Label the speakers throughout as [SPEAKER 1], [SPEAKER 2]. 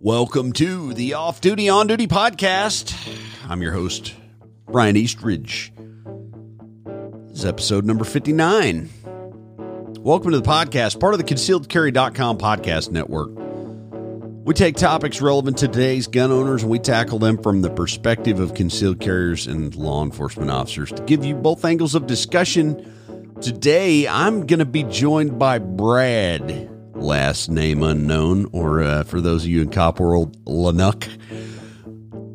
[SPEAKER 1] Welcome to the Off Duty On Duty podcast. I'm your host, Brian Eastridge. This is episode number 59. Welcome to the podcast, part of the concealedcarry.com podcast network. We take topics relevant to today's gun owners and we tackle them from the perspective of concealed carriers and law enforcement officers to give you both angles of discussion. Today, I'm going to be joined by Brad last name unknown, or uh, for those of you in cop world, Lanuck.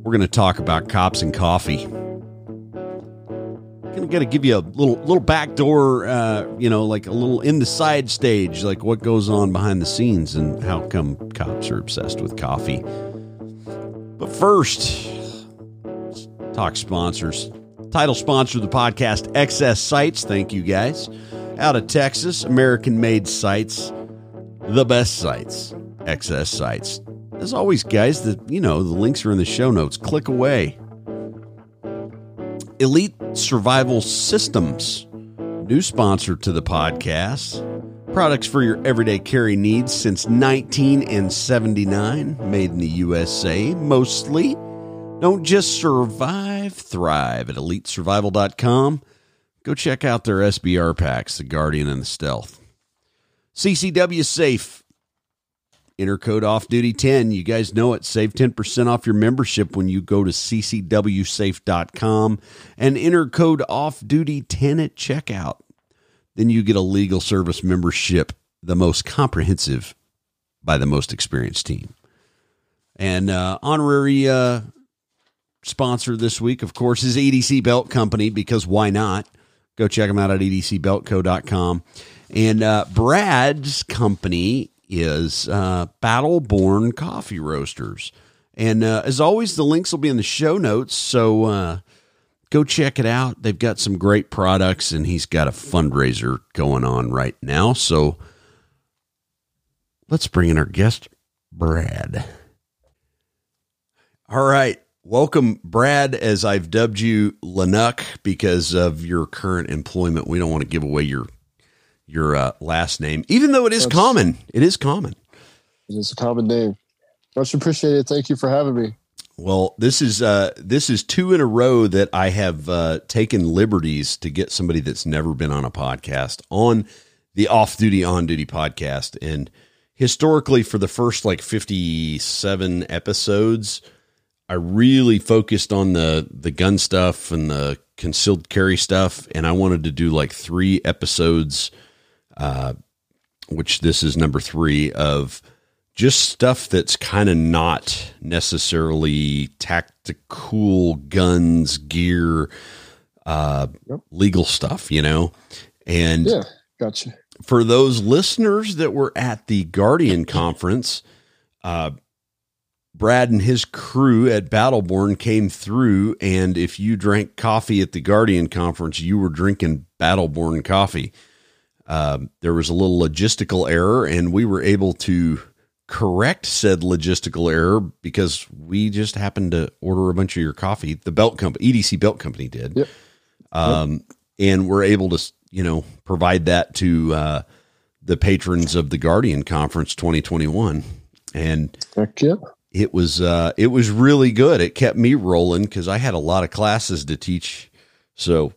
[SPEAKER 1] We're going to talk about cops and coffee. Going to give you a little little backdoor, uh, you know, like a little in the side stage, like what goes on behind the scenes and how come cops are obsessed with coffee. But first, talk sponsors. Title sponsor of the podcast, XS Sights. Thank you guys. Out of Texas, American made sights the best sights, XS Sights. As always, guys, the you know the links are in the show notes. Click away. Elite Survival Systems, new sponsor to the podcast. Products for your everyday carry needs since 1979, made in the USA mostly. Don't just survive, thrive at elitesurvival.com. Go check out their SBR packs, the Guardian and the Stealth. CCW Safe. Enter code off duty 10. You guys know it. Save 10% off your membership when you go to ccwsafe.com and enter code off duty 10 at checkout. Then you get a legal service membership, the most comprehensive by the most experienced team. And uh, honorary uh, sponsor this week, of course, is EDC Belt Company because why not? Go check them out at edcbeltco.com. And uh, Brad's company is uh, Battle Born Coffee Roasters. And uh, as always, the links will be in the show notes. So uh, go check it out. They've got some great products, and he's got a fundraiser going on right now. So let's bring in our guest, Brad. All right. Welcome, Brad, as I've dubbed you Lanuck because of your current employment. We don't want to give away your your uh, last name, even though it is That's, common. It is common.
[SPEAKER 2] It is a common name. Much appreciated. Thank you for having me.
[SPEAKER 1] Well, this is uh, this is two in a row that I have uh, taken liberties to get somebody that's never been on a podcast on the off duty on duty podcast, and historically for the first like fifty seven episodes, I really focused on the the gun stuff and the concealed carry stuff, and I wanted to do like three episodes uh, which this is number three of just stuff that's kind of not necessarily tactical guns, gear, uh, yep. legal stuff, you know? And
[SPEAKER 2] yeah, gotcha.
[SPEAKER 1] For those listeners that were at the Guardian conference, uh, Brad and his crew at Battle Born came through, and if you drank coffee at the Guardian conference, you were drinking Battle Born coffee. Um, there was a little logistical error, and we were able to correct said logistical error because we just happened to order a bunch of your coffee. The belt company, EDC Belt Company, did, yep. Um, yep. and we're able to, you know, provide that to uh, the patrons of the Guardian Conference 2021, and
[SPEAKER 2] Heck yeah.
[SPEAKER 1] it was uh, it was really good. It kept me rolling because I had a lot of classes to teach, so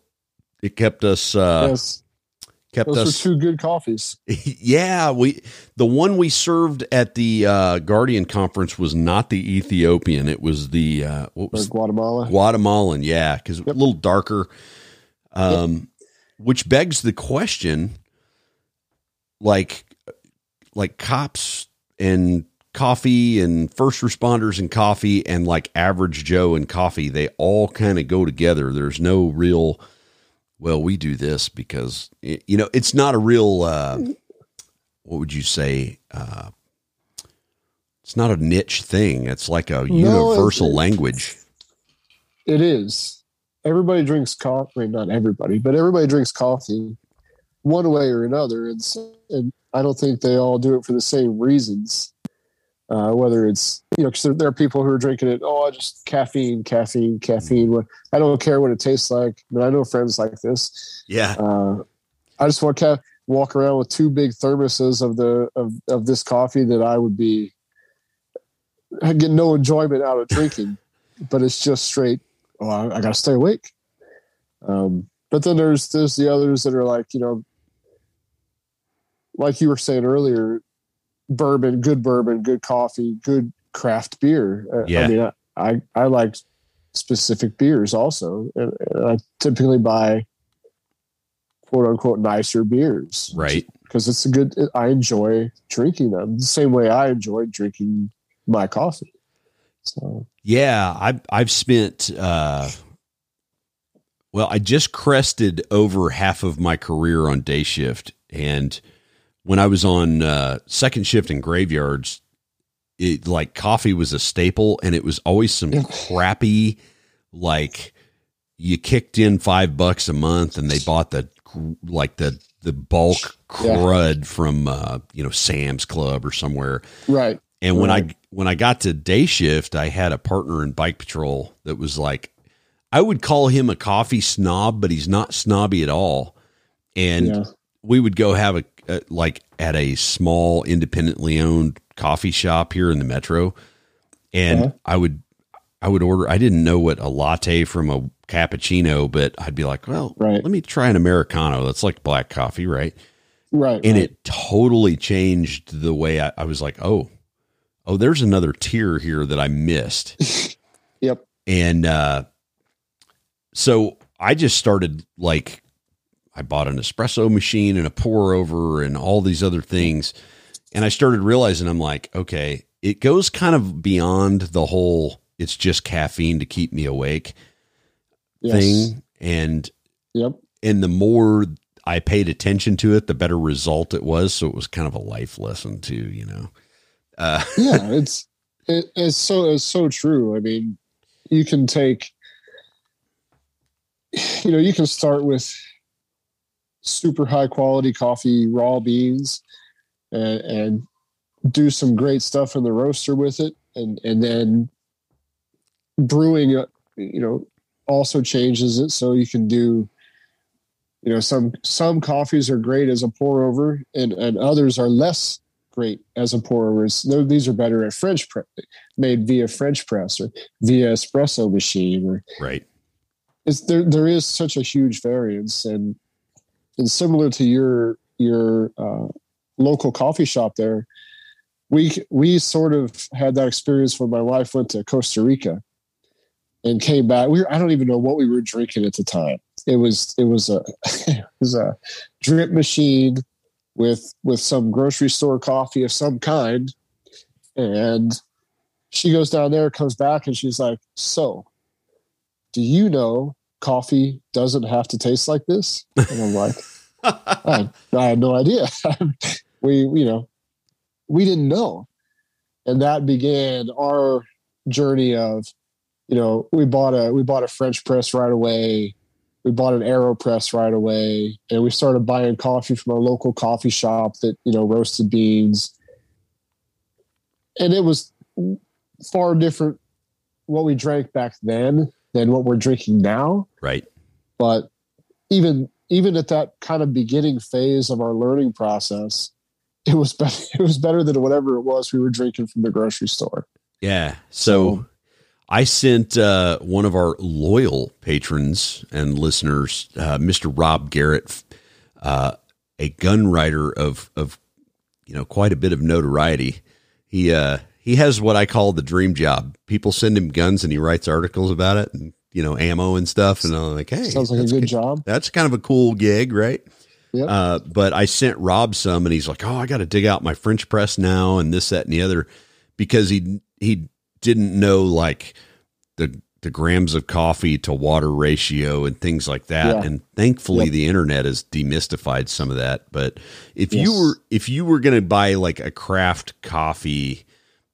[SPEAKER 1] it kept us. Uh, yes
[SPEAKER 2] kept Those us two good coffees.
[SPEAKER 1] yeah, we the one we served at the uh, Guardian conference was not the Ethiopian. It was the uh, what was
[SPEAKER 2] Guatemala
[SPEAKER 1] Guatemalan. Yeah, because yep. a little darker. Um, yep. which begs the question, like, like cops and coffee and first responders and coffee and like average Joe and coffee, they all kind of go together. There's no real well, we do this because you know it's not a real. Uh, what would you say? Uh, it's not a niche thing. It's like a no, universal language.
[SPEAKER 2] It is. Everybody drinks coffee. I mean, not everybody, but everybody drinks coffee one way or another. And, and I don't think they all do it for the same reasons. Uh, whether it's you know, because there, there, are people who are drinking it. Oh, just caffeine, caffeine, caffeine. I don't care what it tastes like. But I know friends like this.
[SPEAKER 1] Yeah. Uh,
[SPEAKER 2] I just want to walk around with two big thermoses of the of of this coffee that I would be I get no enjoyment out of drinking, but it's just straight. Oh, I, I got to stay awake. Um, but then there's there's the others that are like you know, like you were saying earlier, bourbon, good bourbon, good coffee, good craft beer. Uh,
[SPEAKER 1] Yeah.
[SPEAKER 2] I mean, I I, I like specific beers also, and, and I typically buy quote unquote nicer beers,
[SPEAKER 1] Right.
[SPEAKER 2] Because it's a good. I enjoy drinking them the same way I enjoy drinking my coffee. So
[SPEAKER 1] Yeah, I've I've spent uh well, I just crested over half of my career on day shift and when I was on uh second shift in graveyards, it like coffee was a staple and it was always some crappy like you kicked in 5 bucks a month and they bought the like the the bulk
[SPEAKER 2] Yeah.
[SPEAKER 1] crud from uh you know Sam's Club or somewhere.
[SPEAKER 2] Right,
[SPEAKER 1] and when I when I got to day shift, I had a partner in bike patrol that was like, I would call him a coffee snob, but he's not snobby at all. And
[SPEAKER 2] yeah,
[SPEAKER 1] we would go have a, a like at a small independently owned coffee shop here in the metro, and
[SPEAKER 2] Uh-huh.
[SPEAKER 1] I would I would order. I didn't know what a latte from a cappuccino, but I'd be like, well,
[SPEAKER 2] Right.
[SPEAKER 1] let me try an americano. That's like black coffee, right?
[SPEAKER 2] right,
[SPEAKER 1] and
[SPEAKER 2] right.
[SPEAKER 1] it totally changed the way I, I was like, oh, oh, there's another tier here that I missed,
[SPEAKER 2] Yep.
[SPEAKER 1] and uh, so I just started like, I bought an espresso machine and a pour over and all these other things, and I started realizing I'm like, okay, it goes kind of beyond the whole it's just caffeine to keep me awake
[SPEAKER 2] Yes.
[SPEAKER 1] thing, and
[SPEAKER 2] Yep.
[SPEAKER 1] and the more I paid attention to it, the better result it was. So it was kind of a life lesson too, you know. Uh,
[SPEAKER 2] yeah, it's it, it's so it's so true. I mean, you can take, you know, you can start with super high quality coffee, raw beans, and, and do some great stuff in the roaster with it, and and then brewing, uh, you know, also changes it so you can do. You know, some some coffees are great as a pour over, and and others are less great as a pour over. These are better at French press, made via French press or via espresso machine. Or
[SPEAKER 1] right.
[SPEAKER 2] it's, there, there is such a huge variance, and and similar to your your uh, local coffee shop there, we we sort of had that experience when my wife went to Costa Rica and came back. We were, I don't even know what we were drinking at the time. It was it was a it was a drip machine with with some grocery store coffee of some kind and she goes down there comes back and she's like so do you know coffee doesn't have to taste like this? And i'm like I, I had no idea. We you know we didn't know. And that began our journey of you know we bought a we bought a french press right away. We bought an aeropress right away. And we started buying coffee from a local coffee shop that you know roasted beans. And it was far different what we drank back then than what we're drinking now
[SPEAKER 1] right.
[SPEAKER 2] but even even at that kind of beginning phase of our learning process it was better it was better than whatever it was we were drinking from the grocery store
[SPEAKER 1] Yeah. So
[SPEAKER 2] So-
[SPEAKER 1] I sent uh, one of our loyal patrons and listeners, uh, Mr. Rob Garrett, uh, a gun writer of of you know quite a bit of notoriety. He uh, he has what I call the dream job. People send him guns and he writes articles about it and you know ammo and stuff. And I'm like, hey,
[SPEAKER 2] sounds like a good job
[SPEAKER 1] That's kind of a cool gig, right?
[SPEAKER 2] Yep.
[SPEAKER 1] Uh, but I sent Rob some, and he's like, "Oh, I got to dig out my French press now, and this, that, and the other," because he he didn't know like the the grams of coffee to water ratio and things like that.
[SPEAKER 2] Yeah.
[SPEAKER 1] And thankfully,
[SPEAKER 2] Yep.
[SPEAKER 1] the internet has demystified some of that. But if you were if you were going to buy like a craft coffee,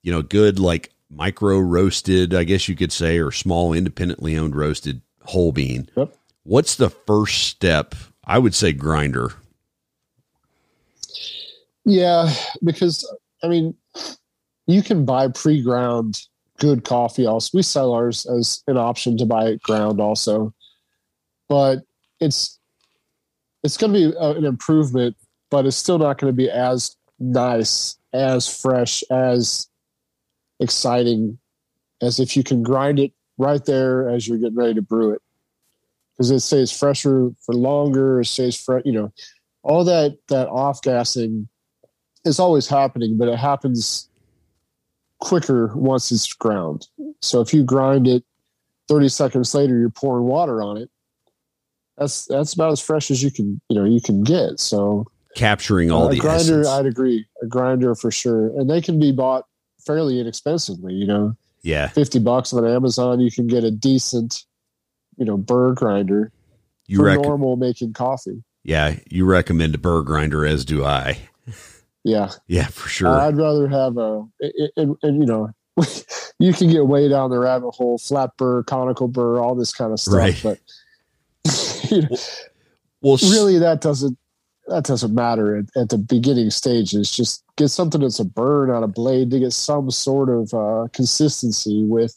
[SPEAKER 1] you know, good like micro roasted, I guess you could say, or small independently owned roasted whole bean.
[SPEAKER 2] Yep.
[SPEAKER 1] What's the first step? I would say grinder.
[SPEAKER 2] Yeah, because I mean, you can buy pre-ground good coffee. Also, we sell ours as an option to buy it ground also, but it's it's going to be a- an improvement, but it's still not going to be as nice, as fresh as exciting as if you can grind it right there as you're getting ready to brew it. Because it stays fresher for longer it stays fresh you know all that that off gassing is always happening but it happens quicker once it's ground. So if you grind it 30 seconds later you're pouring water on it that's that's about as fresh as you can you know you can get. So
[SPEAKER 1] capturing all
[SPEAKER 2] uh,
[SPEAKER 1] the
[SPEAKER 2] grinder
[SPEAKER 1] essence.
[SPEAKER 2] i'd agree. A grinder for sure. And they can be bought fairly inexpensively you know?
[SPEAKER 1] Yeah.
[SPEAKER 2] 50 bucks on amazon you can get a decent you know burr grinder
[SPEAKER 1] you
[SPEAKER 2] for
[SPEAKER 1] rec-
[SPEAKER 2] normal making coffee.
[SPEAKER 1] Yeah you recommend a burr grinder as do i.
[SPEAKER 2] Yeah.
[SPEAKER 1] Yeah for sure.
[SPEAKER 2] I'd rather have a and, and you know you can get way down the rabbit hole flat burr conical burr all this kind of stuff
[SPEAKER 1] Right.
[SPEAKER 2] but you know,
[SPEAKER 1] well
[SPEAKER 2] really that doesn't that doesn't matter at, at the beginning stages just get something that's a burn on a blade to get some sort of uh, consistency with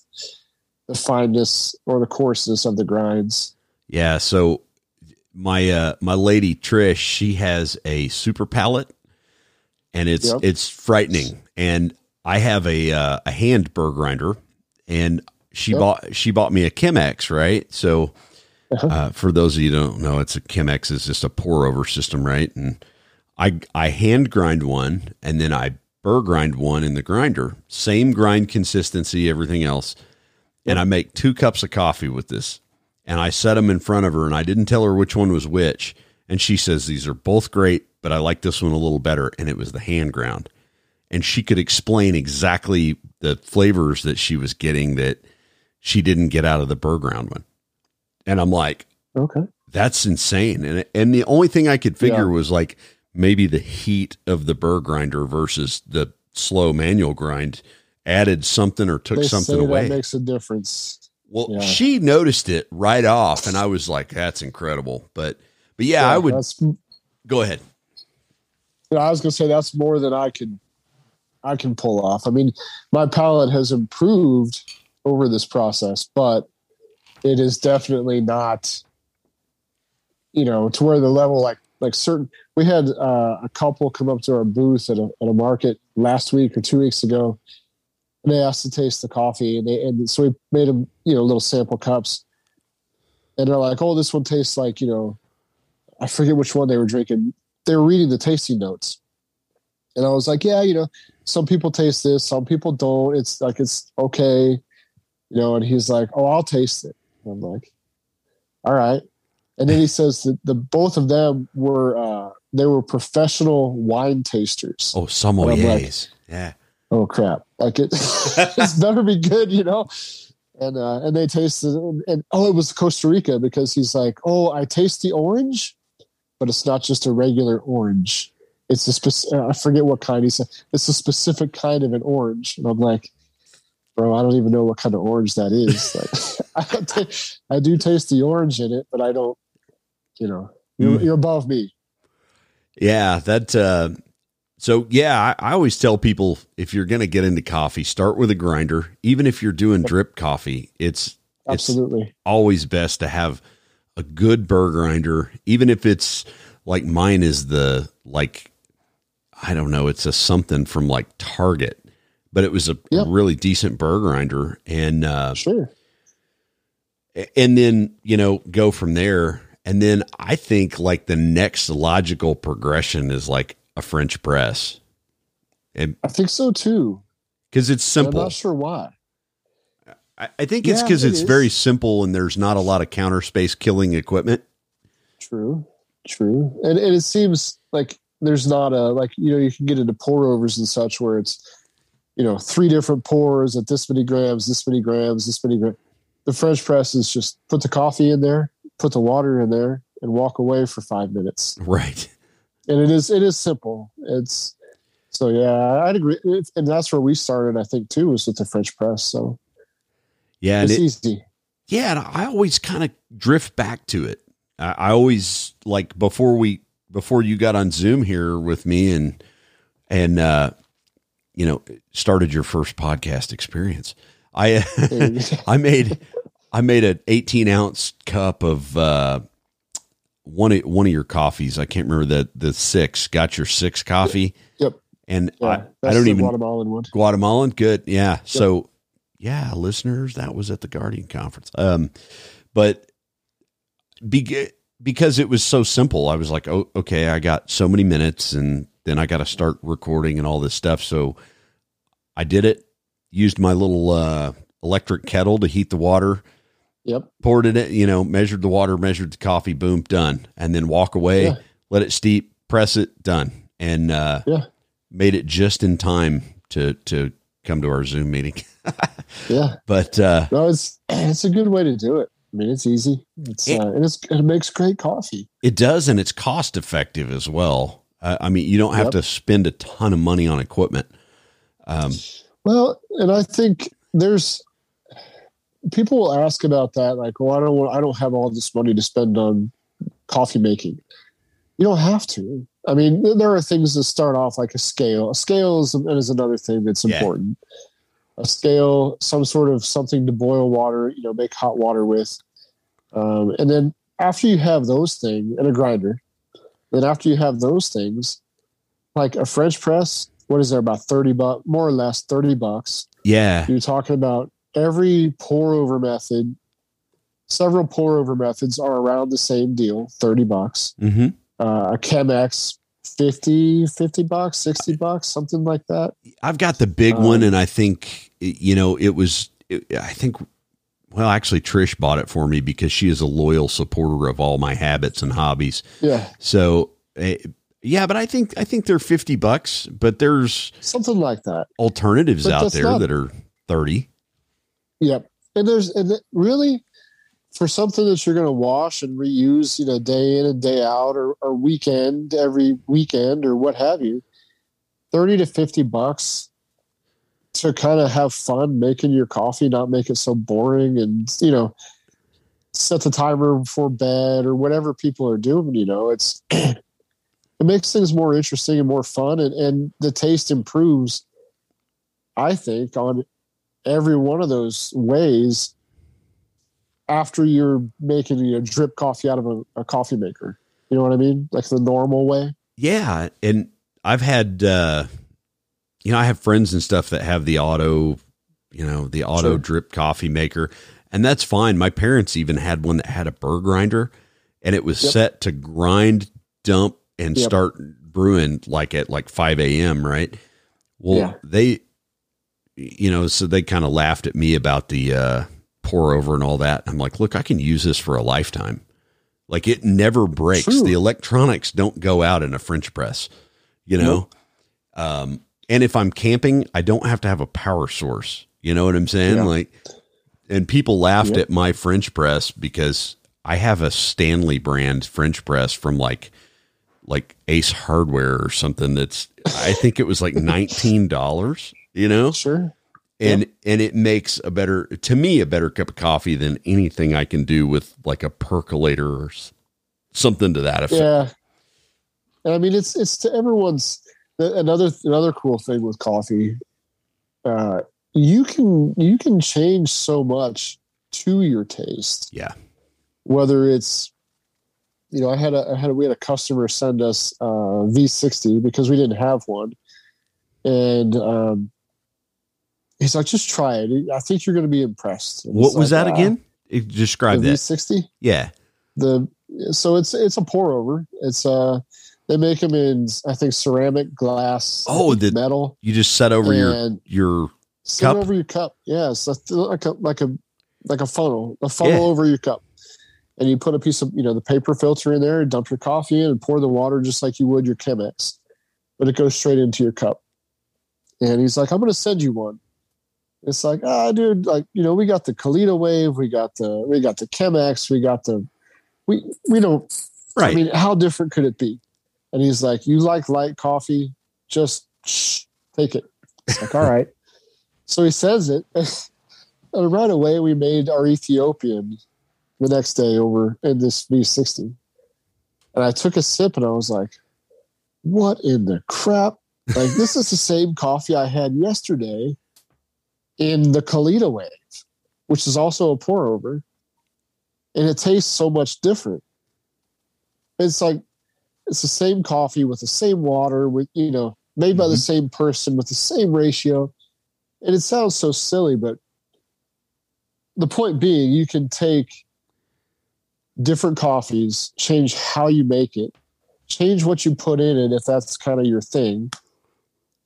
[SPEAKER 2] the fineness or the coarseness of the grinds
[SPEAKER 1] Yeah, so my uh my lady Trish, she has a super palate and it's
[SPEAKER 2] Yep.
[SPEAKER 1] it's frightening. And I have a uh, a hand burr grinder and she
[SPEAKER 2] Yep.
[SPEAKER 1] bought she bought me a Chemex, right? So
[SPEAKER 2] Uh-huh.
[SPEAKER 1] uh, for those of you who don't know, it's a Chemex is just a pour over system, right? And I I hand grind one and then I burr grind one in the grinder. Same grind consistency, everything else. And I make two cups of coffee with this. And I set them in front of her and I didn't tell her which one was which. And she says, These are both great, but I like this one a little better. And it was the hand ground. And she could explain exactly the flavors that she was getting that she didn't get out of the burr ground one. And I'm like,
[SPEAKER 2] okay
[SPEAKER 1] that's insane. And and the only thing I could figure
[SPEAKER 2] Yeah.
[SPEAKER 1] was like maybe the heat of the burr grinder versus the slow manual grind added something or took
[SPEAKER 2] they
[SPEAKER 1] something away.
[SPEAKER 2] that makes a difference
[SPEAKER 1] well,
[SPEAKER 2] yeah.
[SPEAKER 1] she noticed it right off, and I was like, "That's incredible." But but yeah, I would go ahead.
[SPEAKER 2] Yeah, I was gonna say that's more than I could I can pull off. I mean, my palate has improved over this process, but it is definitely not, you know, to where the level like like certain. We had uh, a couple come up to our booth at a at a market last week or two weeks ago, and they asked to taste the coffee, and they and so we made them you know little sample cups, and they're like, "Oh, this one tastes like you know." I forget which one they were drinking they were reading the tasting notes. And I was like, yeah, you know, some people taste this, some people don't. It's like it's okay, you know. And he's like, oh, I'll taste it. And I'm like, all right. And then he says that the both of them were uh, they were professional wine tasters.
[SPEAKER 1] Oh, sommeliers. yeah.
[SPEAKER 2] Oh crap! Like it, it's better be good, you know. And uh, and they tasted and, and oh, it was Costa Rica because he's like, oh, I taste the orange, but it's not just a regular orange. It's a specific. I forget what kind he said. It's a specific kind of an orange, and I'm like, bro, I don't even know what kind of orange that is. Like, I, don't ta- I do taste the orange in it, but I don't. You know, you're,
[SPEAKER 1] Mm.
[SPEAKER 2] you're above me.
[SPEAKER 1] Yeah, that. Uh, so yeah, I, I always tell people if you're going to get into coffee, start with a grinder. Even if you're doing drip coffee, it's it's
[SPEAKER 2] Absolutely.
[SPEAKER 1] always best to have a good burr grinder, even if it's like mine is the like I don't know, it's a something from like Target, but it was a
[SPEAKER 2] Yep.
[SPEAKER 1] really decent burr grinder, and uh,
[SPEAKER 2] Sure.
[SPEAKER 1] and then you know go from there. And then I think like the next logical progression is like a French press, and
[SPEAKER 2] I think so too.
[SPEAKER 1] because it's
[SPEAKER 2] I'm
[SPEAKER 1] simple.
[SPEAKER 2] not sure why.
[SPEAKER 1] I, I think it's because
[SPEAKER 2] it
[SPEAKER 1] it's
[SPEAKER 2] is.
[SPEAKER 1] very simple and there's not a lot of counter space killing equipment.
[SPEAKER 2] True, true, and and it seems like there's not a like you know you can get into pour overs and such where it's you know three different pours at this many grams, this many grams, this many grams. The French press is just put the coffee in there, put the water in there, and walk away for five minutes.
[SPEAKER 1] Right.
[SPEAKER 2] And it is it is simple. It's so yeah, I'd agree, and that's where we started. I think too was with the French press. So
[SPEAKER 1] Yeah.
[SPEAKER 2] It's
[SPEAKER 1] it,
[SPEAKER 2] easy.
[SPEAKER 1] Yeah, and I always kind of drift back to it. I, I always like before we before you got on Zoom here with me and and uh, you know started your first podcast experience. I I made I made an 18 ounce cup of uh, one of, one of your coffees. I can't remember the the six. Got your six coffee.
[SPEAKER 2] Yep.
[SPEAKER 1] And
[SPEAKER 2] Yeah,
[SPEAKER 1] I, I don't even
[SPEAKER 2] Guatemalan one.
[SPEAKER 1] Guatemalan, good. Yeah. So yeah, listeners, that was at the Guardian conference. Um, but be, because it was so simple, I was like, oh, okay, I got so many minutes, and then I got to start recording and all this stuff. So I did it. Used my little uh, electric kettle to heat the water.
[SPEAKER 2] Yep.
[SPEAKER 1] Poured it in, you know, measured the water, measured the coffee, boom, done. And then walk away,
[SPEAKER 2] Yeah.
[SPEAKER 1] let it steep, press it, done. And uh,
[SPEAKER 2] Yeah.
[SPEAKER 1] made it just in time to to come to our Zoom meeting.
[SPEAKER 2] Yeah.
[SPEAKER 1] but uh,
[SPEAKER 2] No, it's it's a good way to do it. I mean, it's easy. It's
[SPEAKER 1] It-
[SPEAKER 2] uh, and it's it makes great coffee.
[SPEAKER 1] it does, and it's cost effective as well. Uh, I mean, you don't have
[SPEAKER 2] Yep.
[SPEAKER 1] to spend a ton of money on equipment. Um,
[SPEAKER 2] Well, and I think there's people will ask about that, like, well, I don't want, I don't have all this money to spend on coffee making. You don't have to. I mean, there are things that start off like a scale. A scale is, is another thing that's
[SPEAKER 1] Yeah.
[SPEAKER 2] important. A scale, some sort of something to boil water, you know, make hot water with. Um, and then after you have those things and a grinder, then after you have those things, like a French press, what is there about 30 bucks, more or less 30 bucks.
[SPEAKER 1] yeah,
[SPEAKER 2] You're talking about every pour over method, several pour over methods are around the same deal, 30 bucks.
[SPEAKER 1] hmm
[SPEAKER 2] Uh, a Chemex, 50, 50 bucks, 60 bucks, something like that.
[SPEAKER 1] I've got the big
[SPEAKER 2] Um,
[SPEAKER 1] one, and I think you know it was. It, I think. Well, actually, Trish bought it for me because she is a loyal supporter of all my habits and hobbies.
[SPEAKER 2] Yeah,
[SPEAKER 1] So, eh, yeah, but I think I think they're fifty bucks. But there's
[SPEAKER 2] something like that.
[SPEAKER 1] alternatives
[SPEAKER 2] But
[SPEAKER 1] out there
[SPEAKER 2] not-
[SPEAKER 1] that are thirty.
[SPEAKER 2] Yep. And there's and really for something that you're going to wash and reuse, you know, day in and day out or, or weekend, every weekend or what have you, 30 to 50 bucks to kind of have fun making your coffee, not make it so boring and, you know, set the timer before bed or whatever people are doing, you know, it's, it makes things more interesting and more fun and, and the taste improves, I think, on every one of those ways after you're making you know, drip coffee out of a, a coffee maker. You know what I mean? Like the normal way.
[SPEAKER 1] Yeah, and I've had uh you know, I have friends and stuff that have the auto, you know, the auto
[SPEAKER 2] Sure.
[SPEAKER 1] drip coffee maker, and that's fine. My parents even had one that had a burr grinder and it was
[SPEAKER 2] Yep.
[SPEAKER 1] set to grind, dump and
[SPEAKER 2] Yep.
[SPEAKER 1] start brewing like at like 5 a.m., right? Well,
[SPEAKER 2] Yeah.
[SPEAKER 1] they you know, so they kind of laughed at me about the uh pour over and all that. I'm like, "Look, I can use this for a lifetime." Like it never breaks.
[SPEAKER 2] True.
[SPEAKER 1] The electronics don't go out in a French press, you know? Um, and if I'm camping, I don't have to have a power source. You know what I'm saying?
[SPEAKER 2] Yeah.
[SPEAKER 1] Like, and people laughed
[SPEAKER 2] Yep.
[SPEAKER 1] at my French press because I have a Stanley brand French press from like, like Ace Hardware or something. That's, I think it was like $19, you know?
[SPEAKER 2] Sure.
[SPEAKER 1] and and it makes a better to me a better cup of coffee than anything I can do with like a percolator or something to that effect.
[SPEAKER 2] Yeah. And I mean, it's it's to everyone's another another cool thing with coffee. Uh, you can you can change so much to your taste.
[SPEAKER 1] Yeah.
[SPEAKER 2] Whether it's you know, I had a I had a, we had a customer send us uh, V60 because we didn't have one, and um, he's like, just try it. I think you're going to be impressed. And
[SPEAKER 1] What was
[SPEAKER 2] like,
[SPEAKER 1] that
[SPEAKER 2] "Ah,
[SPEAKER 1] again? Describe
[SPEAKER 2] The
[SPEAKER 1] that.
[SPEAKER 2] V60
[SPEAKER 1] Yeah.
[SPEAKER 2] the so it's it's a pour over. It's uh they make them in I think ceramic, glass,
[SPEAKER 1] Oh, the-
[SPEAKER 2] metal,
[SPEAKER 1] You just set over your your
[SPEAKER 2] sit
[SPEAKER 1] cup?
[SPEAKER 2] over your cup. Yeah, like a like a like a funnel, a funnel
[SPEAKER 1] Yeah.
[SPEAKER 2] over your cup, and you put a piece of you know the paper filter in there, and dump your coffee in, and pour the water just like you would your Chemex, but it goes straight into your cup. And he's like, "I'm going to send you one." It's like, ah, dude, like you know, we got the Kalita Wave, we got the we got the Chemex, we got the we we don't
[SPEAKER 1] right.
[SPEAKER 2] I mean, how different could it be? And he's like, You like light coffee? Just shh, take it. It's like, All right. So he says it. And right away, we made our Ethiopian the next day over in this V60. And I took a sip and I was like, What in the crap? Like, this is the same coffee I had yesterday in the Kalita Wave, which is also a pour over. And it tastes so much different it's like it's the same coffee with the same water with you know made by the
[SPEAKER 1] Mhm.
[SPEAKER 2] same person with the same ratio. And it sounds so silly, but the point being, you can take different coffees, change how you make it, change what you put in it if that's kind of your thing,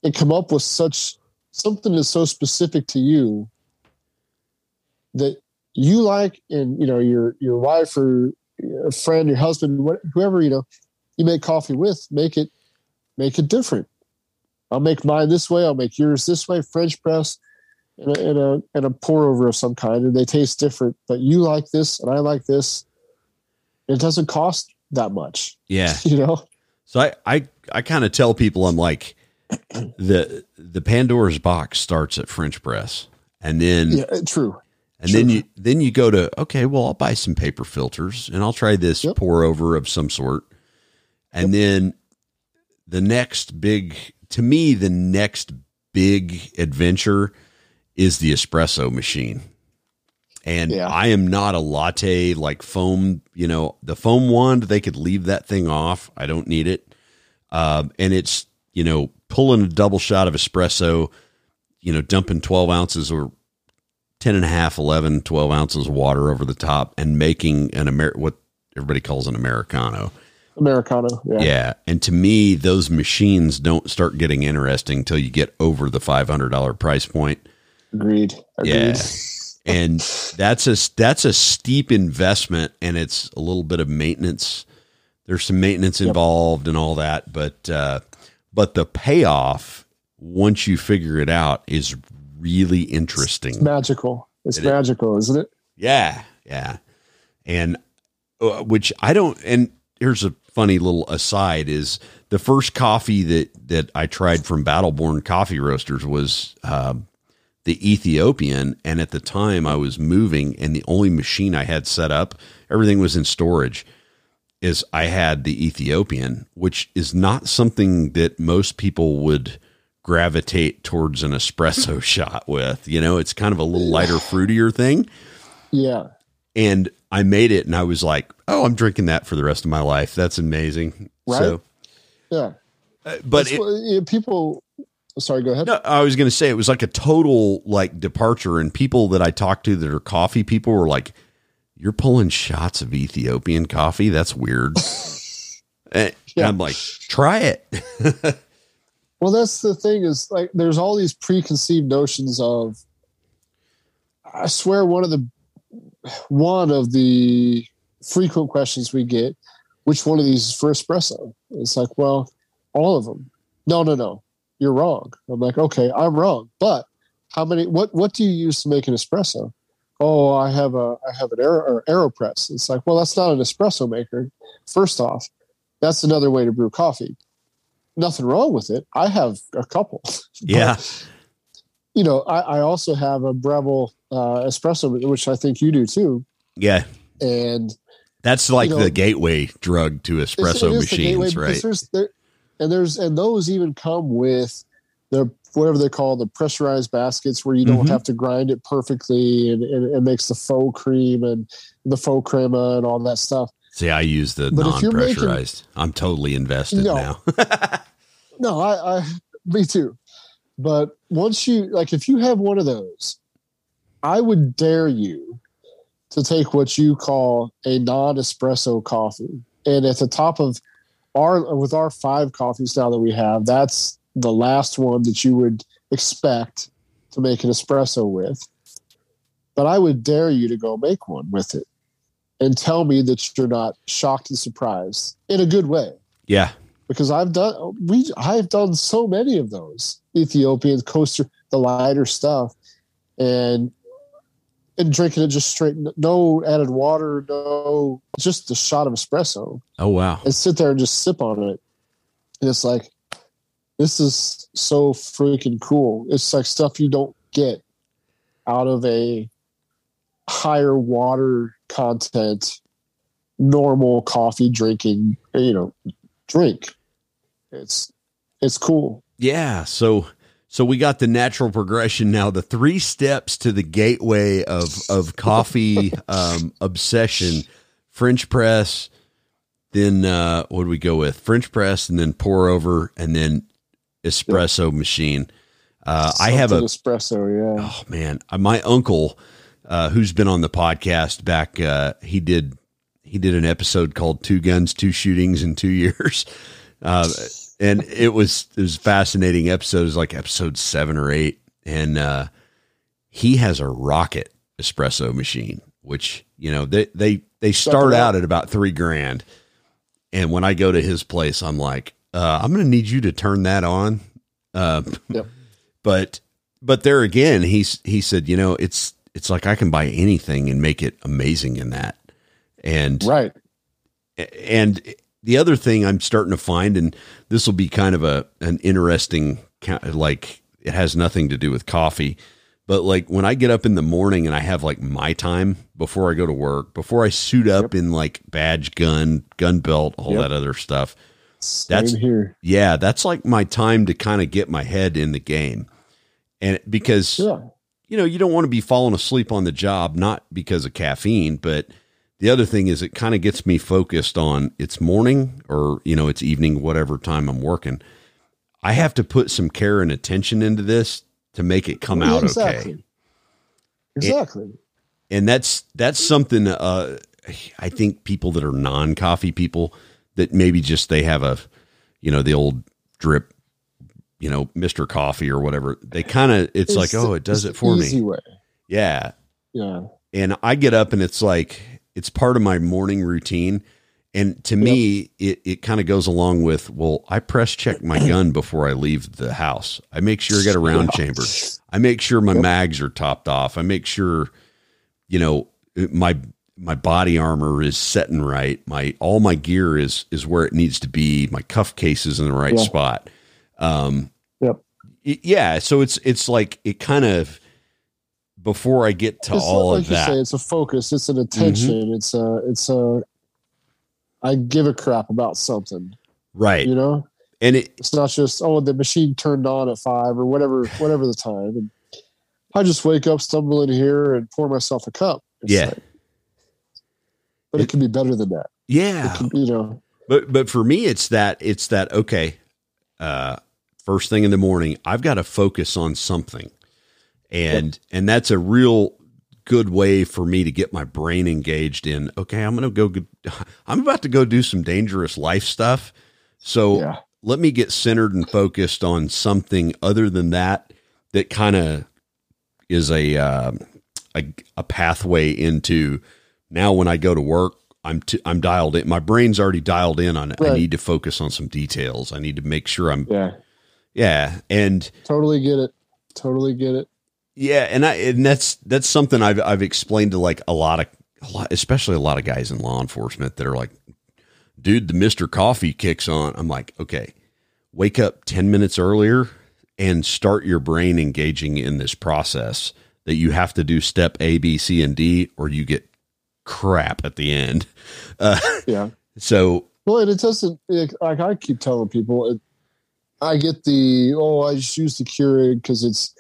[SPEAKER 2] and come up with such something that's so specific to you that you like and you know your your wife or a friend your husband whoever you know you make coffee with make it make it different. I'll make mine this way i'll make yours this way french press and a, and a, and a pour over of some kind and they taste different. But you like this and i like this. It doesn't cost that much.
[SPEAKER 1] Yeah.
[SPEAKER 2] you know?
[SPEAKER 1] So I I, I kind of tell people I'm like the the Pandora's box starts at French press, and then
[SPEAKER 2] yeah uh, true.
[SPEAKER 1] and then you then you go to okay, well I'll buy some paper filters and I'll try this
[SPEAKER 2] Yep.
[SPEAKER 1] pour over of some sort, and then the next big to me the next big adventure is the espresso machine. And
[SPEAKER 2] Yeah.
[SPEAKER 1] I am not a latte like foam, you know, the foam wand, they could leave that thing off. I don't need it. Um, and it's, you know, pulling a double shot of espresso, you know, dumping 12 ounces or 10 and a half, 11, 12 ounces of water over the top and making an Amer, what everybody calls an Americano.
[SPEAKER 2] Americano yeah,
[SPEAKER 1] Yeah. And to me, those machines don't start getting interesting until you get over the $500 price point.
[SPEAKER 2] agreed agreed
[SPEAKER 1] Yeah. and that's a that's a steep investment and it's a little bit of maintenance there's some maintenance involved and all that but uh but the payoff once you figure it out is really interesting
[SPEAKER 2] it's magical it's
[SPEAKER 1] It is.
[SPEAKER 2] magical isn't it
[SPEAKER 1] yeah yeah and uh, which i don't and here's a funny little aside is the first coffee that that i tried from battle born coffee roasters was um the Ethiopian. And at the time I was moving and the only machine I had set up, everything was in storage, is I had the Ethiopian, which is not something that most people would gravitate towards an espresso shot with. You know, it's kind of a little lighter, fruitier thing.
[SPEAKER 2] yeah
[SPEAKER 1] And I made it and I was like, oh, I'm drinking that for the rest of my life. That's amazing.
[SPEAKER 2] Right.
[SPEAKER 1] So,
[SPEAKER 2] yeah
[SPEAKER 1] uh, but it,
[SPEAKER 2] what- people sorry go ahead
[SPEAKER 1] No, I was going to say it was like a total like departure, and people that I talked to that are coffee people were like, "You're pulling shots of Ethiopian coffee? That's weird." and
[SPEAKER 2] Yeah.
[SPEAKER 1] I'm like, "Try it."
[SPEAKER 2] Well, that's the thing is like there's all these preconceived notions of. I swear, one of the one of the frequent questions we get, which one of these is for espresso? It's like, well, all of them. No, no, no, you're wrong. I'm like, okay, I'm wrong, but how many? What what do you use to make an espresso? Oh, I have a I have an aero or Aeropress. It's like, well, that's not an espresso maker. First off, that's another way to brew coffee nothing wrong with it. I have a couple.
[SPEAKER 1] yeah,
[SPEAKER 2] You know, I, I also have a Breville uh, espresso, which I think you do too.
[SPEAKER 1] yeah.
[SPEAKER 2] And
[SPEAKER 1] That's like
[SPEAKER 2] You know-
[SPEAKER 1] the gateway drug to espresso
[SPEAKER 2] it is the
[SPEAKER 1] machines, right?
[SPEAKER 2] There's there, and there's and those even come with the whatever they call the pressurized baskets where you don't
[SPEAKER 1] Mhm.
[SPEAKER 2] have to grind it perfectly and, and it makes the faux cream and the faux crema and all that stuff.
[SPEAKER 1] See, I use the
[SPEAKER 2] But you're making-
[SPEAKER 1] non-pressurized. I'm totally invested
[SPEAKER 2] No.
[SPEAKER 1] now.
[SPEAKER 2] No, I, I me too. But once you like if you have one of those, I would dare you to take what you call a non-espresso coffee. And at the top of our with our five coffees now that we have, that's the last one that you would expect to make an espresso with. But I would dare you to go make one with it and tell me that you're not shocked and surprised in a good way
[SPEAKER 1] yeah,
[SPEAKER 2] because I've done we I've done so many of those Ethiopian coaster the lighter stuff and and drinking it just straight no added water no just a shot of espresso.
[SPEAKER 1] Oh wow,
[SPEAKER 2] and sit there and just sip on it. And it's like this is so freaking cool. It's like stuff you don't get out of a higher water content normal coffee drinking you know drink. It's it's cool.
[SPEAKER 1] Yeah. So so we got the natural progression now. The three steps to the gateway of of coffee um, obsession: French press. Then uh, what do we go with? French press, and then pour over, and then espresso machine. Uh, I have a
[SPEAKER 2] espresso. Yeah.
[SPEAKER 1] Oh man, Uh, my uncle, uh, who's been on the podcast back, uh, he did he did an episode called Two Guns, Two Shootings in Two Years. Uh, and it was it was fascinating episode. It was like episode seven or eight. And uh, he has a rocket espresso machine, which, you know, they they they start out at about three grand. And when I go to his place, I'm like, uh, I'm gonna need you to turn that on. Uh,
[SPEAKER 2] Yep.
[SPEAKER 1] but but there again, he's he said, you know, it's it's like I can buy anything and make it amazing in that. And
[SPEAKER 2] Right.
[SPEAKER 1] and the other thing I'm starting to find, and this will be kind of a an interesting like it has nothing to do with coffee, but like when I get up in the morning and I have like my time before I go to work, before I suit up in like badge, gun, gun belt, all
[SPEAKER 2] Yep.
[SPEAKER 1] that other stuff.
[SPEAKER 2] Same
[SPEAKER 1] That's-
[SPEAKER 2] here.
[SPEAKER 1] Yeah, that's like my time to kind of get my head in the game, and because
[SPEAKER 2] Yeah.
[SPEAKER 1] you know, you don't want to be falling asleep on the job, not because of caffeine, but the other thing is it kind of gets me focused on it's morning or, you know, it's evening, whatever time I'm working. I have to put some care and attention into this to make it come out
[SPEAKER 2] exactly.
[SPEAKER 1] okay.
[SPEAKER 2] Exactly.
[SPEAKER 1] And that's that's something uh I think people that are non-coffee people that maybe just they have a you know, the old drip, you know, Mr. Coffee or whatever. They kind of it's, like, "Oh, it does it for
[SPEAKER 2] easy
[SPEAKER 1] me."
[SPEAKER 2] way.
[SPEAKER 1] Yeah.
[SPEAKER 2] Yeah.
[SPEAKER 1] and I get up and it's like it's part of my morning routine. And to me, it, it kind of goes along with well, I press check my gun before I leave the house. I make sure I got a round chamber. I make sure my mags are topped off. I make sure, you know, my my body armor is setting right. My all my gear is is where it needs to be. My cuff case is in the right
[SPEAKER 2] Yeah.
[SPEAKER 1] spot. Um,
[SPEAKER 2] Yep.
[SPEAKER 1] yeah. So it's it's like it kind of before I get to
[SPEAKER 2] it's
[SPEAKER 1] all
[SPEAKER 2] like
[SPEAKER 1] of that. Mm-hmm.
[SPEAKER 2] say, it's a focus. It's an attention. It's a. It's a. I give a crap about something.
[SPEAKER 1] Right.
[SPEAKER 2] You know,
[SPEAKER 1] and it
[SPEAKER 2] it's not just oh the machine turned on at five or whatever whatever the time. And I just wake up, stumble in here, and pour myself a cup. It's
[SPEAKER 1] Yeah.
[SPEAKER 2] like- but it,
[SPEAKER 1] It-
[SPEAKER 2] can be better than that.
[SPEAKER 1] Yeah.
[SPEAKER 2] can, you know.
[SPEAKER 1] But but for me it's that it's that okay, uh first thing in the morning, I've got to focus on something. And and that's a real good way for me to get my brain engaged in okay, I'm going to go I'm about to go do some dangerous life stuff. So
[SPEAKER 2] Yeah.
[SPEAKER 1] let me get centered and focused on something other than that that kind of is a, um a a pathway into now when I go to work I'm t- I'm dialed in my brain's already dialed in on it.
[SPEAKER 2] I
[SPEAKER 1] need to focus on some details I need to make sure I'm
[SPEAKER 2] Yeah.
[SPEAKER 1] yeah and
[SPEAKER 2] Totally get it. Totally get it.
[SPEAKER 1] Yeah and I and that's that's something I've I've explained to like a lot of a lot, especially a lot of guys in law enforcement that are like dude the Mr. Coffee kicks on I'm like okay wake up 10 minutes earlier and start your brain engaging in this process that you have to do step A, B, C, and D, or you get crap at the end. Uh,
[SPEAKER 2] Yeah.
[SPEAKER 1] so
[SPEAKER 2] Well, and it doesn't like, like I keep telling people. It, I get the oh, I just use the Keurig because it's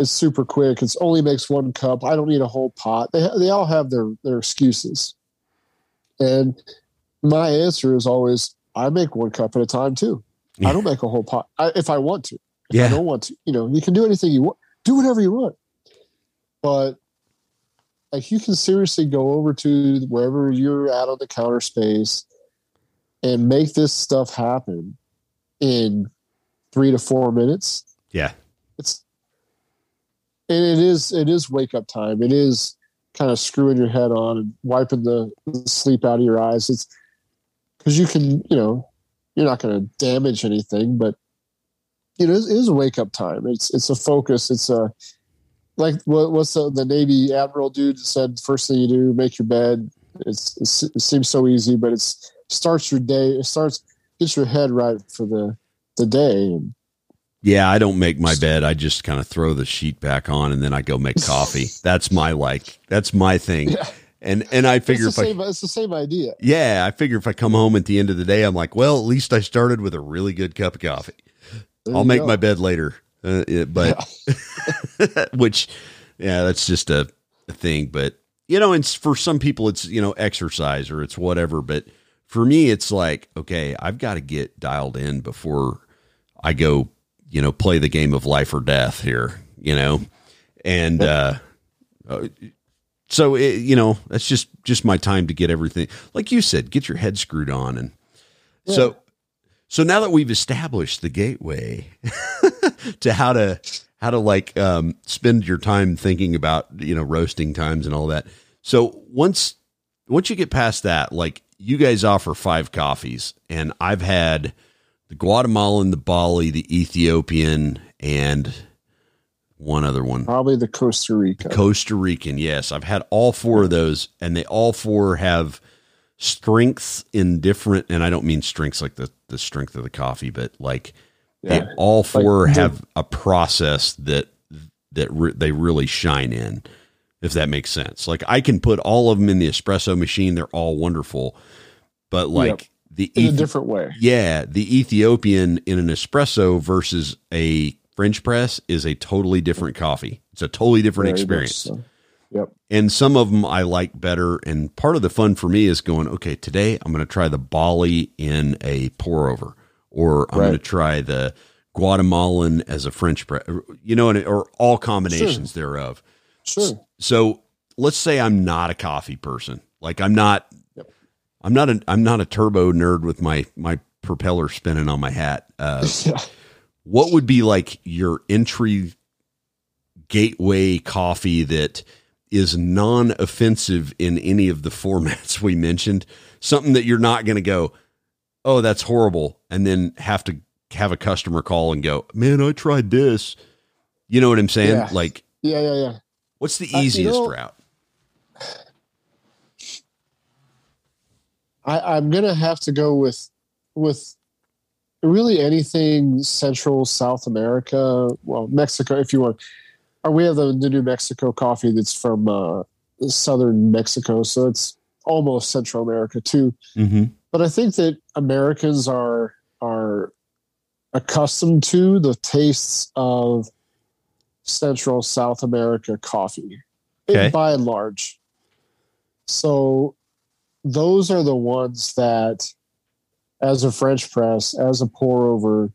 [SPEAKER 2] it's super quick. It's only makes one cup. I don't need a whole pot. They they all have their their excuses, and my answer is always I make one cup at a time too. I don't make a whole pot I, if I want to. If
[SPEAKER 1] Yeah.
[SPEAKER 2] I don't want to, you know, you can do anything you want. Do whatever you want, but like you can seriously go over to wherever you're at on the counter space and make this stuff happen in three to four minutes.
[SPEAKER 1] yeah,
[SPEAKER 2] It's and it is it is wake up time. It is kind of screwing your head on and wiping the sleep out of your eyes. It's because you can, you know, you're not going to damage anything, but you know, it is wake up time. It's it's a focus. It's a like what, what's the, the Navy admiral dude said? First thing you do, make your bed. It's, it's it seems so easy, but it's starts your day. It starts gets your head right for the the day. And
[SPEAKER 1] yeah. I don't make my bed. I just kind of throw the sheet back on and then I go make coffee. That's my like. That's my thing.
[SPEAKER 2] Yeah.
[SPEAKER 1] And and I figure
[SPEAKER 2] it's
[SPEAKER 1] if
[SPEAKER 2] the
[SPEAKER 1] I
[SPEAKER 2] same. It's the same idea.
[SPEAKER 1] yeah, I figure if I come home at the end of the day, I'm like, well, at least I started with a really good cup of coffee.
[SPEAKER 2] There
[SPEAKER 1] I'll make
[SPEAKER 2] go.
[SPEAKER 1] my bed later, uh, it- but which, yeah, that's just a, a thing. But you know, and for some people, it's you know exercise or it's whatever. But for me, it's like, okay, I've got to get dialed in before I go you know, play the game of life or death here, you know, and uh, uh, so it, you know that's just just my time to get everything, like you said, get your head screwed on, and
[SPEAKER 2] Yeah.
[SPEAKER 1] so so now that we've established the gateway to how to how to like um, spend your time thinking about you know roasting times and all that. So once once you get past that, like you guys offer five coffees, and I've had the Guatemalan, the Bali, the Ethiopian, and one other one.
[SPEAKER 2] Probably the Costa Rica.
[SPEAKER 1] Costa Rican, yes. I've had all four of those, and they all four have strengths in different, and I don't mean strengths like the, the strength of the coffee, but like they all four
[SPEAKER 2] Like the-
[SPEAKER 1] have a process that that re- they really shine in, if that makes sense. Like I can put all of them in the espresso machine; they're all wonderful, but like the
[SPEAKER 2] in a different way.
[SPEAKER 1] yeah, the Ethiopian in an espresso versus a French press is a totally different coffee. It's a totally different
[SPEAKER 2] Very
[SPEAKER 1] experience.
[SPEAKER 2] so. Yep.
[SPEAKER 1] And some of them I like better. And part of the fun for me is going, okay, today I'm going to try the Bali in a pour over, or I'm going to try the Guatemalan as a French press, you know, or all combinations thereof.
[SPEAKER 2] Sure.
[SPEAKER 1] So let's say I'm not a coffee person. Like I'm not. I'm not a, I'm not a turbo nerd with my, my propeller spinning on my hat. Uh, what would be like your entry gateway coffee that is non-offensive in any of the formats we mentioned something that you're not going to go oh that's horrible and then have to have a customer call and go man i tried this you know what i'm saying
[SPEAKER 2] Yeah.
[SPEAKER 1] like
[SPEAKER 2] Yeah. Yeah. Yeah.
[SPEAKER 1] what's the
[SPEAKER 2] Uh, you
[SPEAKER 1] easiest
[SPEAKER 2] know-
[SPEAKER 1] route
[SPEAKER 2] I, I'm gonna have to go with with really anything Central South America, well Mexico if you want. Or we have the, the New Mexico coffee that's from uh, southern Mexico, so it's almost Central America too.
[SPEAKER 1] mm-hmm.
[SPEAKER 2] But I think that Americans are are accustomed to the tastes of Central South America coffee,
[SPEAKER 1] Okay.
[SPEAKER 2] by and large. So those are the ones that, as a French press, as a pour over,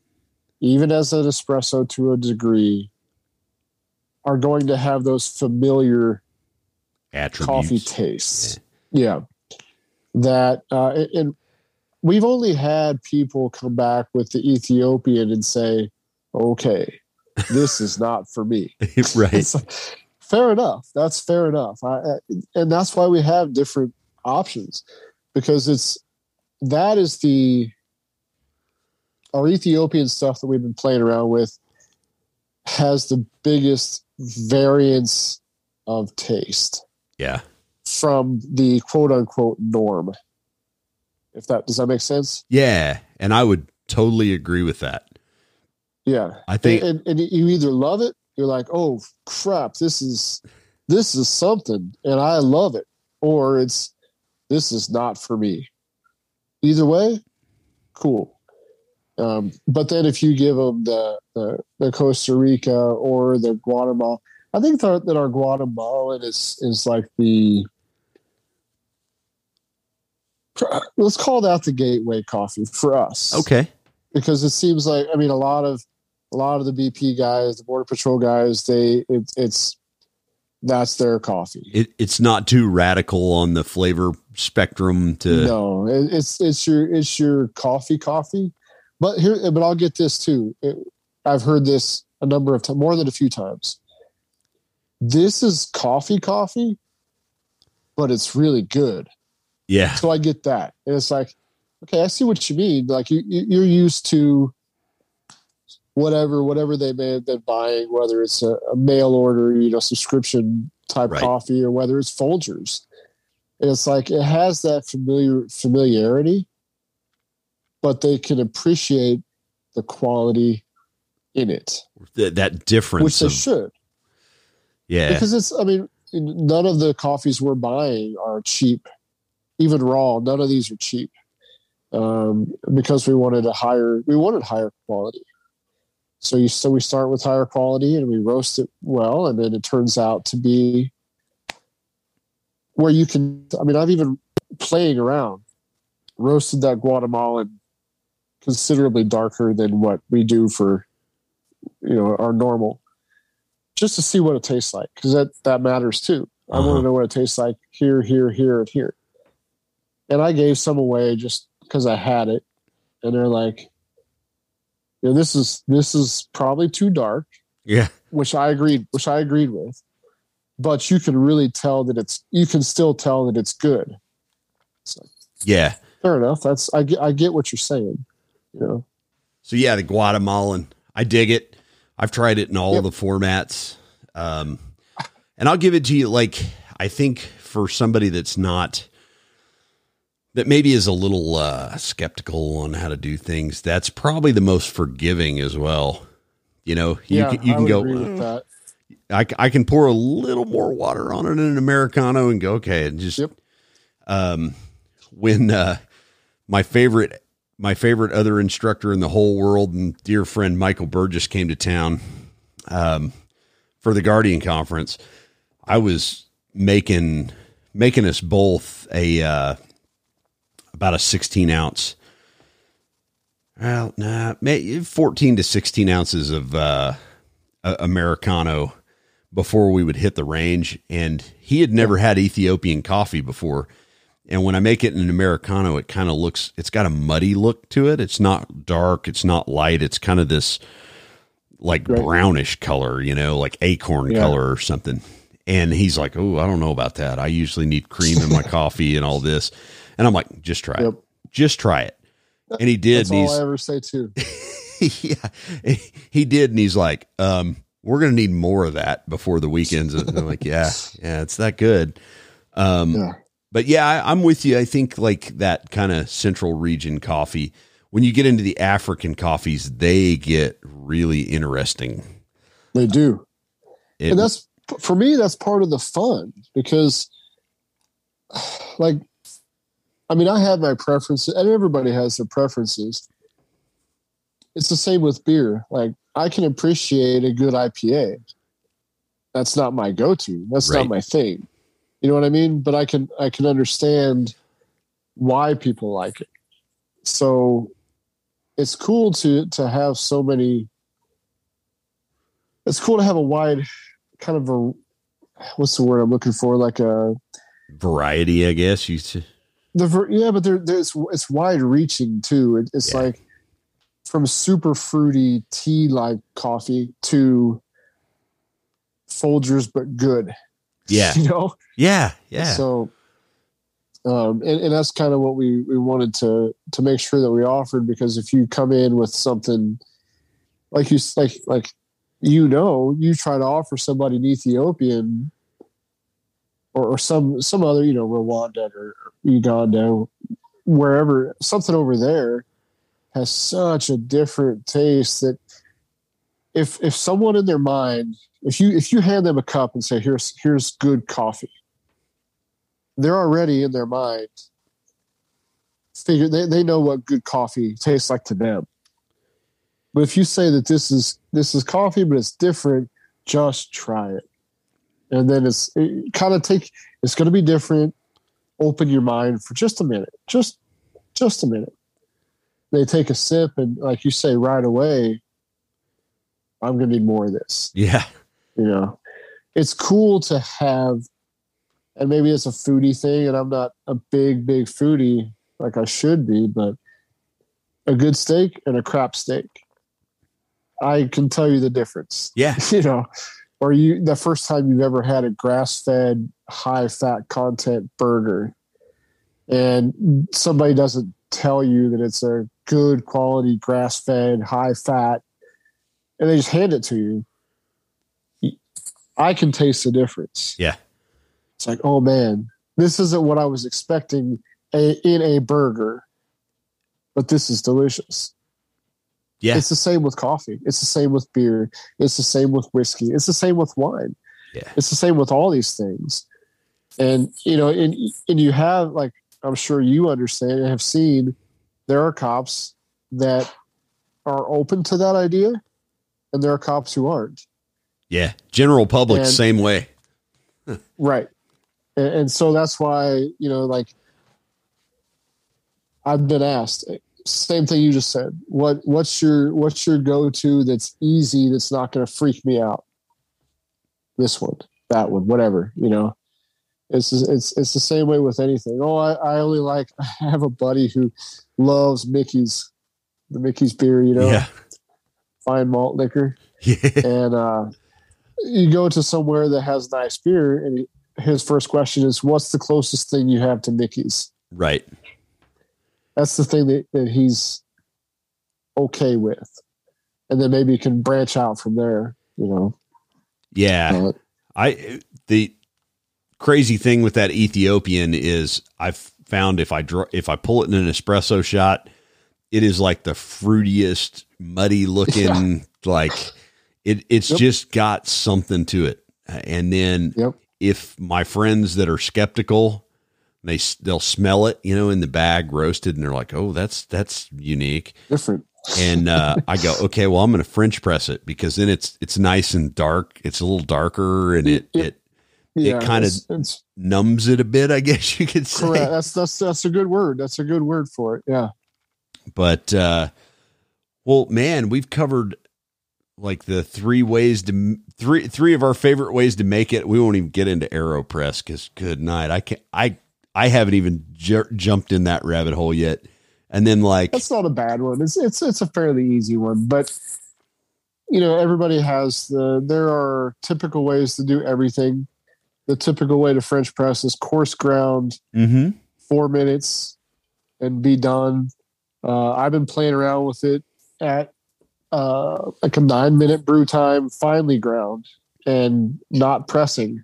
[SPEAKER 2] even as an espresso to a degree, are going to have those familiar
[SPEAKER 1] attributes
[SPEAKER 2] coffee tastes. Yeah. That uh and- we've only had people come back with the Ethiopian and say, "Okay, this is not for me."
[SPEAKER 1] right
[SPEAKER 2] like, fair enough. That's fair enough. I- and that's why we have different options because it's that is the our Ethiopian stuff that we've been playing around with has the biggest variance of taste
[SPEAKER 1] yeah
[SPEAKER 2] from the quote unquote norm. If that does that make sense?
[SPEAKER 1] yeah and i would totally agree with that
[SPEAKER 2] Yeah.
[SPEAKER 1] i think
[SPEAKER 2] and, and, and you either love it, you're like, oh crap, this is this is something, and I love it, or it's this is not for me. Either way, cool. Um, but then if you give them the, the the Costa Rica or the Guatemala, I think that, that our Guatemalan is is like the let's call that the gateway coffee for us
[SPEAKER 1] okay
[SPEAKER 2] because it seems like I mean a lot of a lot of the BP guys, the Border Patrol guys, they it, it's that's their coffee.
[SPEAKER 1] it, it's not too radical on the flavor spectrum to
[SPEAKER 2] no, it, it's it's your it's your coffee coffee. But here, but I'll get this too. It, I've heard this a number of times, more than a few times. This is coffee coffee, but it's really good.
[SPEAKER 1] yeah
[SPEAKER 2] So I get that. And it's like, okay, I see what you mean. Like you, you you're used to whatever whatever they may have been buying, whether it's a, a mail order, you know, subscription type
[SPEAKER 1] Right.
[SPEAKER 2] coffee, or whether it's Folgers. And it's like it has that familiar familiarity, but they can appreciate the quality in it,
[SPEAKER 1] Th- that difference
[SPEAKER 2] which they
[SPEAKER 1] of,
[SPEAKER 2] should
[SPEAKER 1] yeah
[SPEAKER 2] because it's i mean none of the coffees we're buying are cheap even raw none of these are cheap um, because we wanted a higher we wanted higher quality so you so we start with higher quality and we roast it well and then it turns out to be where you can i mean i've even playing around roasted that guatemalan considerably darker than what we do for you know our normal, just to see what it tastes like because that that matters too. I want
[SPEAKER 1] Uh-huh.
[SPEAKER 2] to know what it tastes like here, here, here, and here. And I gave some away just because I had it, and they're like, you know, this is this is probably too dark,
[SPEAKER 1] Yeah.
[SPEAKER 2] which I agreed, which I agreed with. But you can really tell that it's you can still tell that it's good.
[SPEAKER 1] Yeah.
[SPEAKER 2] Fair enough. That's I get I get what you're saying. You know.
[SPEAKER 1] So yeah, the Guatemalan, I dig it. I've tried it in all
[SPEAKER 2] Yep.
[SPEAKER 1] the formats. Um, and I'll give it to you. Like, I think for somebody that's not, that maybe is a little uh, skeptical on how to do things, that's probably the most forgiving as well. You know, you
[SPEAKER 2] yeah,
[SPEAKER 1] can, you can go,
[SPEAKER 2] that.
[SPEAKER 1] I, I can pour a little more water on it in an Americano and go, okay. And just,
[SPEAKER 2] Yep.
[SPEAKER 1] um, when, uh, my favorite, my favorite other instructor in the whole world and dear friend Michael Burgess came to town, um, for the Guardian conference, I was making, making us both a, uh, about a 16 ounce, well, nah, may 14 to 16 ounces of, uh, Americano before we would hit the range. And he had never had Ethiopian coffee before. And when I make it in an Americano, it kind of looks, it's got a muddy look to it. It's not dark. It's not light. It's kind of this like brownish color, you know, like acorn
[SPEAKER 2] Yeah.
[SPEAKER 1] color or something. And he's like, Oh, I don't know about that. I usually need cream in my coffee and all this. And I'm like, just try
[SPEAKER 2] Yep.
[SPEAKER 1] it. Just try it. And he did.
[SPEAKER 2] That's
[SPEAKER 1] and
[SPEAKER 2] all I ever say too.
[SPEAKER 1] yeah, he did, and he's like, um, "We're gonna need more of that before the weekends." And I'm like, "Yeah, yeah, it's that good." Um,
[SPEAKER 2] Yeah.
[SPEAKER 1] but yeah, I, I'm with you. I think like that kind of central region coffee. When you get into the African coffees, they get really interesting.
[SPEAKER 2] They do.
[SPEAKER 1] It-
[SPEAKER 2] and that's for me that's part of the fun because like i mean i have my preferences and everybody has their preferences it's the same with beer like i can appreciate a good ipa that's not my go-to that's
[SPEAKER 1] Right.
[SPEAKER 2] not my thing you know what i mean but i can i can understand why people like it so it's cool to to have so many it's cool to have a wide kind of a what's the word I'm looking for? Like a
[SPEAKER 1] variety, I guess. You s-
[SPEAKER 2] the ver- yeah, but there, there's it's wide reaching too. It, it's
[SPEAKER 1] Yeah.
[SPEAKER 2] like from super fruity tea like coffee to Folgers but good.
[SPEAKER 1] yeah,
[SPEAKER 2] you know.
[SPEAKER 1] yeah, yeah,
[SPEAKER 2] So, um, and, and that's kind of what we we wanted to to make sure that we offered because if you come in with something like you like like you know you try to offer somebody an Ethiopian or, or some some other you know Rwanda or Uganda wherever something over there has such a different taste that if if someone in their mind if you if you hand them a cup and say here's here's good coffee they're already in their mind figure they, they know what good coffee tastes like to them. But if you say that this is this is coffee but it's different just try it and then it's it kind of take it's going to be different. Open your mind for just a minute just just a minute. They take a sip and like you say right away i'm going to need more of this.
[SPEAKER 1] Yeah,
[SPEAKER 2] you know? It's cool to have and maybe it's a foodie thing and i'm not a big big foodie like i should be but a good steak and a crap steak. I can tell you the difference.
[SPEAKER 1] Yeah,
[SPEAKER 2] you know or you the first time you've ever had a grass-fed high fat content burger. And somebody doesn't tell you that it's a good quality grass-fed high fat and they just hand it to you. I can taste the difference.
[SPEAKER 1] Yeah,
[SPEAKER 2] it's like oh man this isn't what i was expecting a, in a burger but this is delicious
[SPEAKER 1] yeah,
[SPEAKER 2] it's the same with coffee. It's the same with beer. It's the same with whiskey. It's the same with wine.
[SPEAKER 1] Yeah.
[SPEAKER 2] It's the same with all these things. And you know, and and you have like I'm sure you understand and have seen there are cops that are open to that idea and there are cops who aren't.
[SPEAKER 1] yeah. General public,
[SPEAKER 2] And-
[SPEAKER 1] same way.
[SPEAKER 2] Right. And, and so that's why, you know, like I've been asked, same thing you just said. What what's your what's your go to that's easy that's not going to freak me out? This one, that one, whatever. You know, it's it's it's the same way with anything. Oh, I, I only like. I have a buddy who loves Mickey's, the Mickey's beer. You know,
[SPEAKER 1] Yeah.
[SPEAKER 2] fine malt liquor,
[SPEAKER 1] Yeah.
[SPEAKER 2] and uh, you go to somewhere that has nice beer, and his first question is, "What's the closest thing you have to Mickey's?"
[SPEAKER 1] Right.
[SPEAKER 2] That's the thing that, that he's okay with, and then maybe you can branch out from there. You know,
[SPEAKER 1] Yeah.
[SPEAKER 2] But,
[SPEAKER 1] I the crazy thing with that Ethiopian is I've found if I draw if I pull it in an espresso shot, it is like the fruitiest, muddy looking like it it's
[SPEAKER 2] Yep.
[SPEAKER 1] just got something to it. And then
[SPEAKER 2] Yep.
[SPEAKER 1] if my friends that are skeptical they they'll smell it, you know, in the bag roasted, and they're like, "Oh, that's that's unique."
[SPEAKER 2] different.
[SPEAKER 1] and uh, I go, okay, well, I'm going to French press it because then it's it's nice and dark. It's a little darker, and it it
[SPEAKER 2] Yeah,
[SPEAKER 1] kinda-
[SPEAKER 2] it's, it's
[SPEAKER 1] numbs it a bit, I guess you could say.
[SPEAKER 2] correct. That's that's that's a good word. That's a good word for it. Yeah.
[SPEAKER 1] But uh, well, man, we've covered like the three ways to three three of our favorite ways to make it. We won't even get into Aeropress because good night. I can't. I I haven't even ju- jumped in that rabbit hole yet. And then like
[SPEAKER 2] That's not a bad one. It's it's it's a fairly easy one, but you know, everybody has the there are typical ways to do everything. The typical way to French press is coarse ground,
[SPEAKER 1] hmm
[SPEAKER 2] four minutes, and be done. Uh, I've been playing around with it at uh, like a nine minute brew time, finely ground, and not pressing.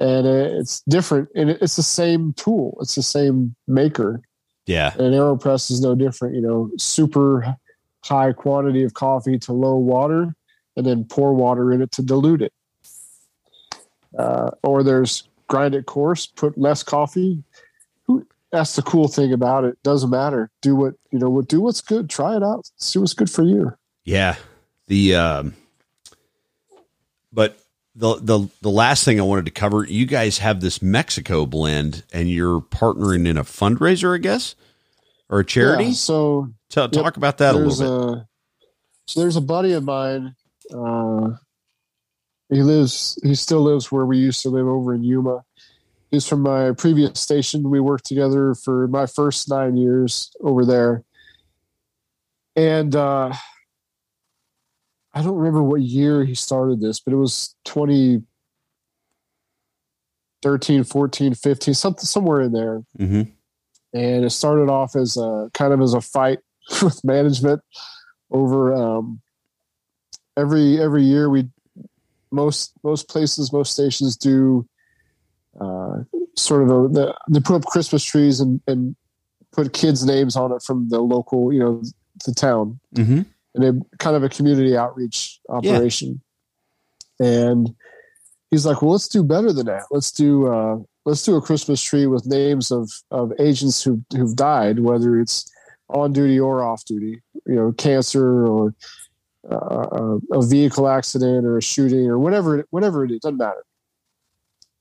[SPEAKER 2] And it's different, and it's the same tool. It's the same maker.
[SPEAKER 1] Yeah,
[SPEAKER 2] and an aeropress is no different you know super high quantity of coffee to low water and then pour water in it to dilute it. Uh, or there's grind it coarse put less coffee. Who, that's the cool thing about it doesn't matter. Do what you know what do what's good try it out see what's good for you.
[SPEAKER 1] Yeah. The um but the the the last thing I wanted to cover, you guys have this Mexico blend and you're partnering in a fundraiser, I guess? Or a charity?
[SPEAKER 2] Yeah, so
[SPEAKER 1] Ta-
[SPEAKER 2] yep.
[SPEAKER 1] talk about that a little bit.
[SPEAKER 2] a so there's a buddy of mine uh he lives he still lives where we used to live over in yuma he's from my previous station we worked together for my first nine years over there and uh i don't remember what year he started this but it was 2013 14 15 something somewhere in there.
[SPEAKER 1] Hmm
[SPEAKER 2] and it started off as a kind of as a fight with management over um, every every year we most most places most stations do uh, sort of a the, they put up Christmas trees and and put kids' names on it from the local you know the town.
[SPEAKER 1] Hmm
[SPEAKER 2] and they kind of a community outreach operation. And he's like, "Well, let's do better than that. Let's do uh, let's do a Christmas tree with names of of agents who who've died, whether it's on duty or off duty. You know, cancer or uh, a vehicle accident or a shooting or whatever it, whatever it is. Doesn't matter.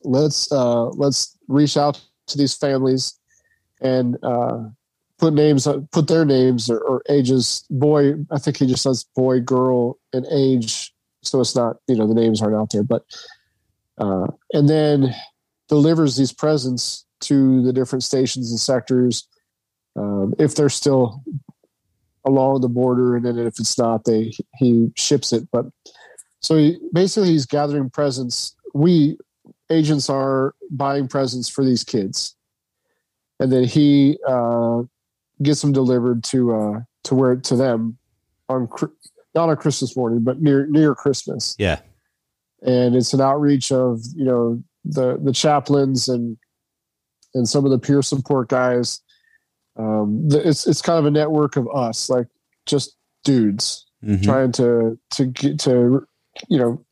[SPEAKER 2] Let's uh, let's reach out to these families and uh, put names put their names or, or ages boy i think he just says boy girl and age. So it's not you know the names aren't out there but uh, and then delivers these presents to the different stations and sectors um, if they're still along the border and then if it's not they he ships it but so he, basically he's gathering presents. We agents are buying presents for these kids. And then he uh, gets them delivered to uh, to where to them on not on Christmas morning, but near near Christmas.
[SPEAKER 1] Yeah.
[SPEAKER 2] And it's an outreach of you know the the chaplains and and some of the peer support guys. Um, the, it's it's kind of a network of us, like just dudes
[SPEAKER 1] Mhm.
[SPEAKER 2] trying to to get to you know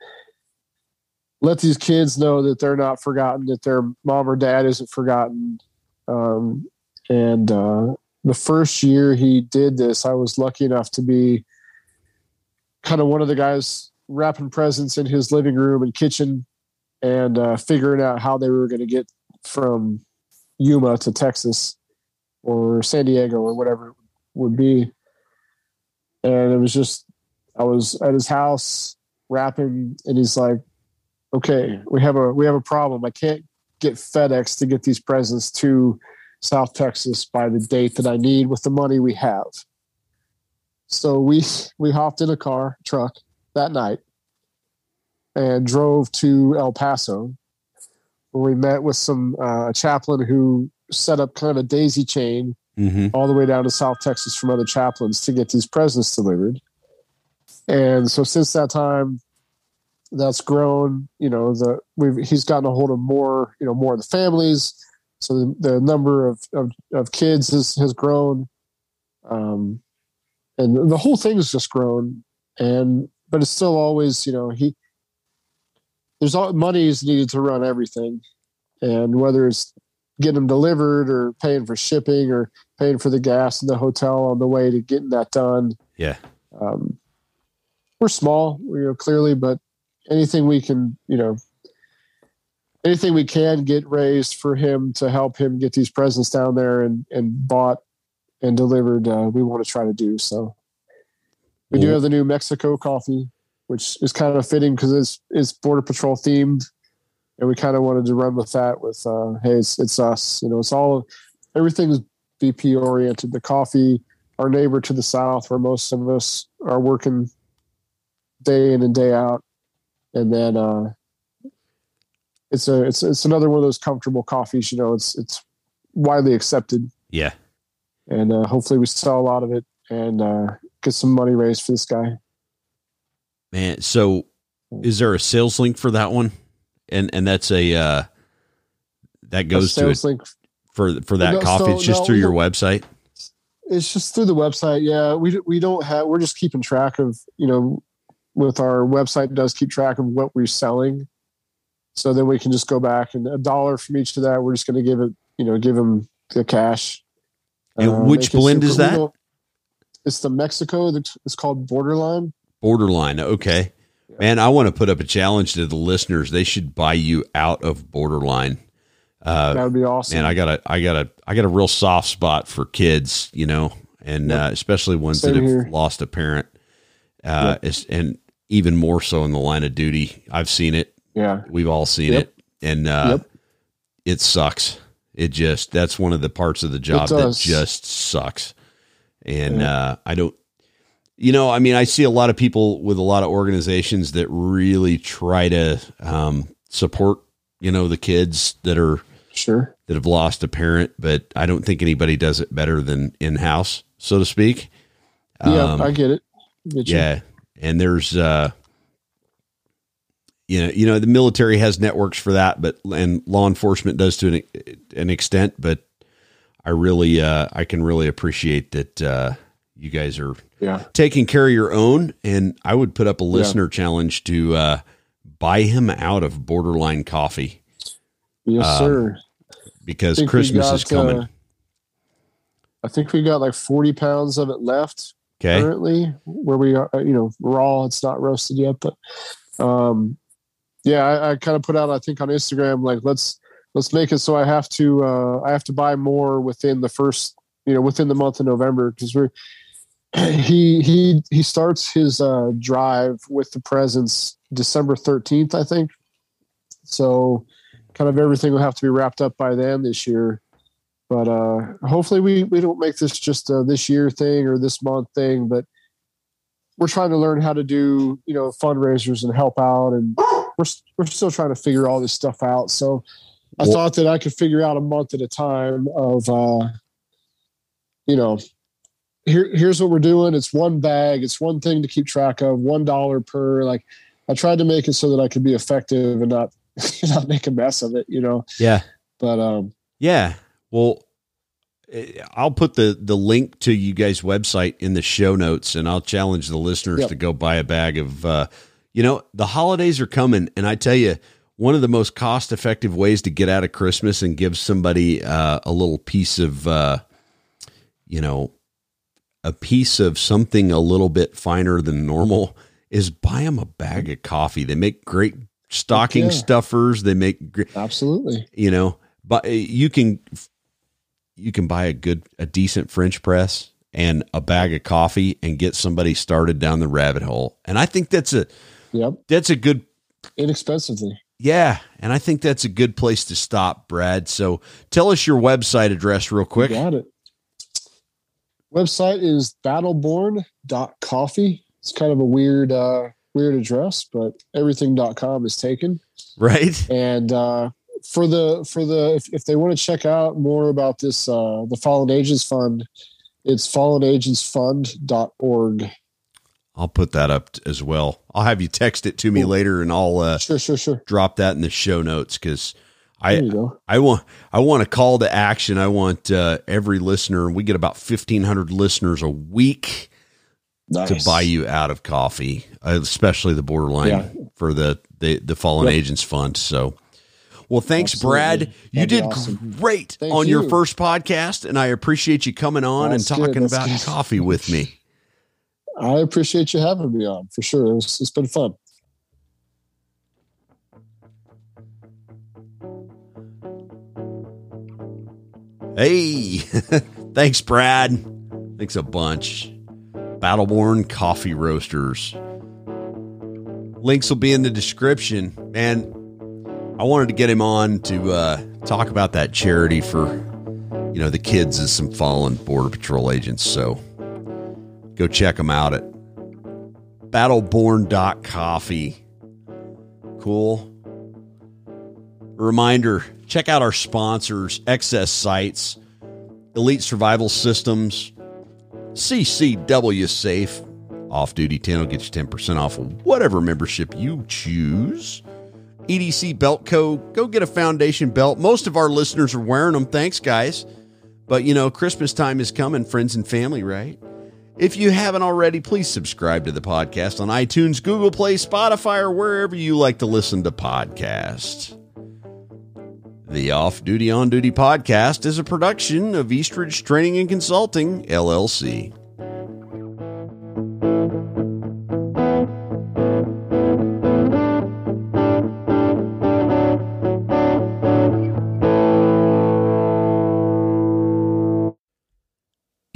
[SPEAKER 2] let these kids know that they're not forgotten, that their mom or dad isn't forgotten. Um, and uh, the first year he did this, I was lucky enough to be kind of one of the guys wrapping presents in his living room and kitchen and uh, figuring out how they were going to get from Yuma to Texas or San Diego or whatever would be. And it was just, I was at his house wrapping, and he's like, "Okay, we have a we have a problem. I can't get FedEx to get these presents to South Texas by the date that I need with the money we have." So we we hopped in a car truck that night and drove to El Paso. Where we met with some uh, chaplain who set up kind of a daisy chain
[SPEAKER 1] Mm-hmm.
[SPEAKER 2] all the way down to South Texas from other chaplains to get these presents delivered. And so since that time, that's grown. You know, the we've he's gotten a hold of more. You know, more of the families. So the, the number of, of of kids has has grown, um, and the whole thing has just grown. And but it's still always you know he there's all money is needed to run everything, and whether it's getting them delivered or paying for shipping or paying for the gas in the hotel on the way to getting that done.
[SPEAKER 1] Yeah.
[SPEAKER 2] Um, we're small, you know, clearly, but anything we can, you know, anything we can get raised for him to help him get these presents down there and, and bought and delivered, uh, we want to try to do. So we do have the new Mexico coffee, which is kind of fitting because it's, it's border patrol themed. And we kind of wanted to run with that with, uh, Hey, it's, it's us, you know, it's all, everything's BP oriented. The coffee, our neighbor to the south, where most of us are working day in and day out, and then uh, it's a it's it's another one of those comfortable coffees. You know, it's it's widely accepted,
[SPEAKER 1] Yeah.
[SPEAKER 2] and uh, hopefully we sell a lot of it and uh, get some money raised for this guy.
[SPEAKER 1] Man, so is there a sales link for that one? And and that's a uh that goes to it
[SPEAKER 2] sales link.
[SPEAKER 1] for for that
[SPEAKER 2] No,
[SPEAKER 1] coffee.
[SPEAKER 2] so-
[SPEAKER 1] it's just
[SPEAKER 2] no,
[SPEAKER 1] through your website.
[SPEAKER 2] It's just through the website. Yeah, we we don't have. We're just keeping track of you know, with our website does keep track of what we're selling, so then we can just go back and a dollar from each of that. We're just going to give it. You know, give them the cash.
[SPEAKER 1] And
[SPEAKER 2] Uh,
[SPEAKER 1] which blend is that?
[SPEAKER 2] don't- It's the Mexico. that- It's called Borderline.
[SPEAKER 1] Borderline. Okay. Man, I want to put up a challenge to the listeners. They should buy you out of Borderline. Uh,
[SPEAKER 2] That would be awesome.
[SPEAKER 1] And I got a, I got a, I got a real soft spot for kids, you know, and
[SPEAKER 2] Yep.
[SPEAKER 1] uh, especially ones
[SPEAKER 2] Same
[SPEAKER 1] that have
[SPEAKER 2] here.
[SPEAKER 1] lost a parent. Uh, it's, and even more so in the line of duty. I've seen it.
[SPEAKER 2] Yeah.
[SPEAKER 1] We've all seen
[SPEAKER 2] Yep.
[SPEAKER 1] it, and uh,
[SPEAKER 2] Yep.
[SPEAKER 1] it sucks. It just that's one of the parts of the job that just sucks. And
[SPEAKER 2] Yeah.
[SPEAKER 1] uh, I don't, you know, I mean, I see a lot of people with a lot of organizations that really try to um, support, you know, the kids that are
[SPEAKER 2] Sure.
[SPEAKER 1] that have lost a parent, but I don't think anybody does it better than in house, so to speak.
[SPEAKER 2] Yeah,
[SPEAKER 1] Um,
[SPEAKER 2] I get it. Get
[SPEAKER 1] yeah, and there's uh you know, you know the military has networks for that, but and law enforcement does to an, an extent, but I really uh I can really appreciate that uh you guys are
[SPEAKER 2] Yeah.
[SPEAKER 1] taking care of your own and I would put up a listener challenge to uh buy him out of borderline coffee
[SPEAKER 2] Yes,
[SPEAKER 1] Um,
[SPEAKER 2] sir.
[SPEAKER 1] because Christmas is coming.
[SPEAKER 2] uh, I think we got like 40 pounds of it left
[SPEAKER 1] okay.
[SPEAKER 2] currently where we are, you know, raw. It's not roasted yet, but, um, yeah, I, I kind of put out, I think on Instagram, like, let's, let's make it so I have to, uh, I have to buy more within the first, you know, within the month of November. Cause we're, he, he, he starts his, uh, drive with the presents December 13th, I think. So kind of everything will have to be wrapped up by then this year but uh hopefully we we don't make this just a this year thing or this month thing but we're trying to learn how to do you know fundraisers and help out and we're we're still trying to figure all this stuff out so i
[SPEAKER 1] Well-
[SPEAKER 2] thought that i could figure out a month at a time of uh you know here here's what we're doing it's one bag it's one thing to keep track of one dollar per like i tried to make it so that i could be effective and not not make a mess of it you know
[SPEAKER 1] Yeah.
[SPEAKER 2] but um
[SPEAKER 1] Yeah. Well, eh, I'll put the the link to you guys' website in the show notes, and I'll challenge the listeners
[SPEAKER 2] Yep.
[SPEAKER 1] to go buy a bag of. Uh, you know, the holidays are coming, and I tell you, one of the most cost effective ways to get out of Christmas and give somebody uh, a little piece of, uh, you know, a piece of something a little bit finer than normal is buy them a bag of coffee. They make great stocking
[SPEAKER 2] yeah.
[SPEAKER 1] stuffers. They make great
[SPEAKER 2] absolutely
[SPEAKER 1] you know but uh, you can you can buy a good a decent french press and a bag of coffee and get somebody started down the rabbit hole. And I think that's a
[SPEAKER 2] Yep.
[SPEAKER 1] that's a good
[SPEAKER 2] Inexpensively.
[SPEAKER 1] yeah, and I think that's a good place to stop, Brad. So tell us your website address real quick.
[SPEAKER 2] Got it. Website is battleborn.coffee. It's kind of a weird uh weird address, but everything.com is taken.
[SPEAKER 1] Right?
[SPEAKER 2] And uh for the for the if, if they want to check out more about this uh the Fallen Agents Fund, it's fallenagentsfund.org.
[SPEAKER 1] I'll put that up as well. I'll have you text it to me
[SPEAKER 2] Cool.
[SPEAKER 1] later and I'll uh,
[SPEAKER 2] Sure, sure, sure.
[SPEAKER 1] drop that in the show notes cuz I. I want I want a call to action. I want uh, every listener. We get about 1500 listeners a week
[SPEAKER 2] Nice.
[SPEAKER 1] to buy you out of coffee, uh, especially the borderline
[SPEAKER 2] Yeah.
[SPEAKER 1] for the the, the Fallen
[SPEAKER 2] Yep.
[SPEAKER 1] Agents Fund. So, well, thanks,
[SPEAKER 2] Absolutely.
[SPEAKER 1] Brad. You
[SPEAKER 2] That'd be
[SPEAKER 1] did
[SPEAKER 2] awesome.
[SPEAKER 1] great
[SPEAKER 2] Thank
[SPEAKER 1] on your first podcast, and I appreciate you coming on
[SPEAKER 2] That's
[SPEAKER 1] and talking about
[SPEAKER 2] good.
[SPEAKER 1] coffee with me.
[SPEAKER 2] I appreciate you having me on for sure. It was, it's been fun.
[SPEAKER 1] Hey, thanks, Brad. Thanks a bunch. Battle Born Coffee Roasters. Links will be in the description. Man, I wanted to get him on to uh, talk about that charity for, you know, the kids as some fallen Border Patrol agents. So go check them out at battleborn.coffee. Cool. Reminder check out our sponsors, XS Sights, Elite Survival Systems, CCW Safe. Off Duty 10 will get you 10% off of whatever membership you choose. EDC Belt Co. Go get a foundation belt. Most of our listeners are wearing them. Thanks, guys. But you know, Christmas time is coming, friends and family, right? If you haven't already, please subscribe to the podcast on iTunes, Google Play, Spotify, or wherever you like to listen to podcasts. The Off Duty On Duty podcast is a production of Eastridge Training and Consulting, LLC.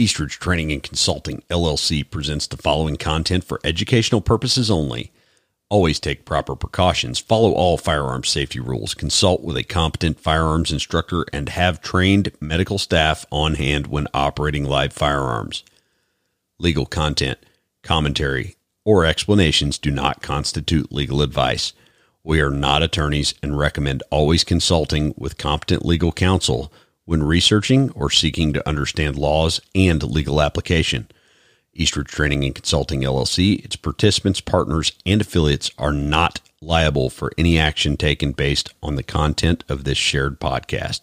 [SPEAKER 1] Eastridge Training and Consulting, LLC presents the following content for educational purposes only. Always take proper precautions, follow all firearms safety rules, consult with a competent firearms instructor, and have trained medical staff on hand when operating live firearms. Legal content, commentary, or explanations do not constitute legal advice. We are not attorneys and recommend always consulting with competent legal counsel when researching or seeking to understand laws and legal application. Eastridge Training and Consulting LLC, its participants, partners, and affiliates are not liable for any action taken based on the content of this shared podcast.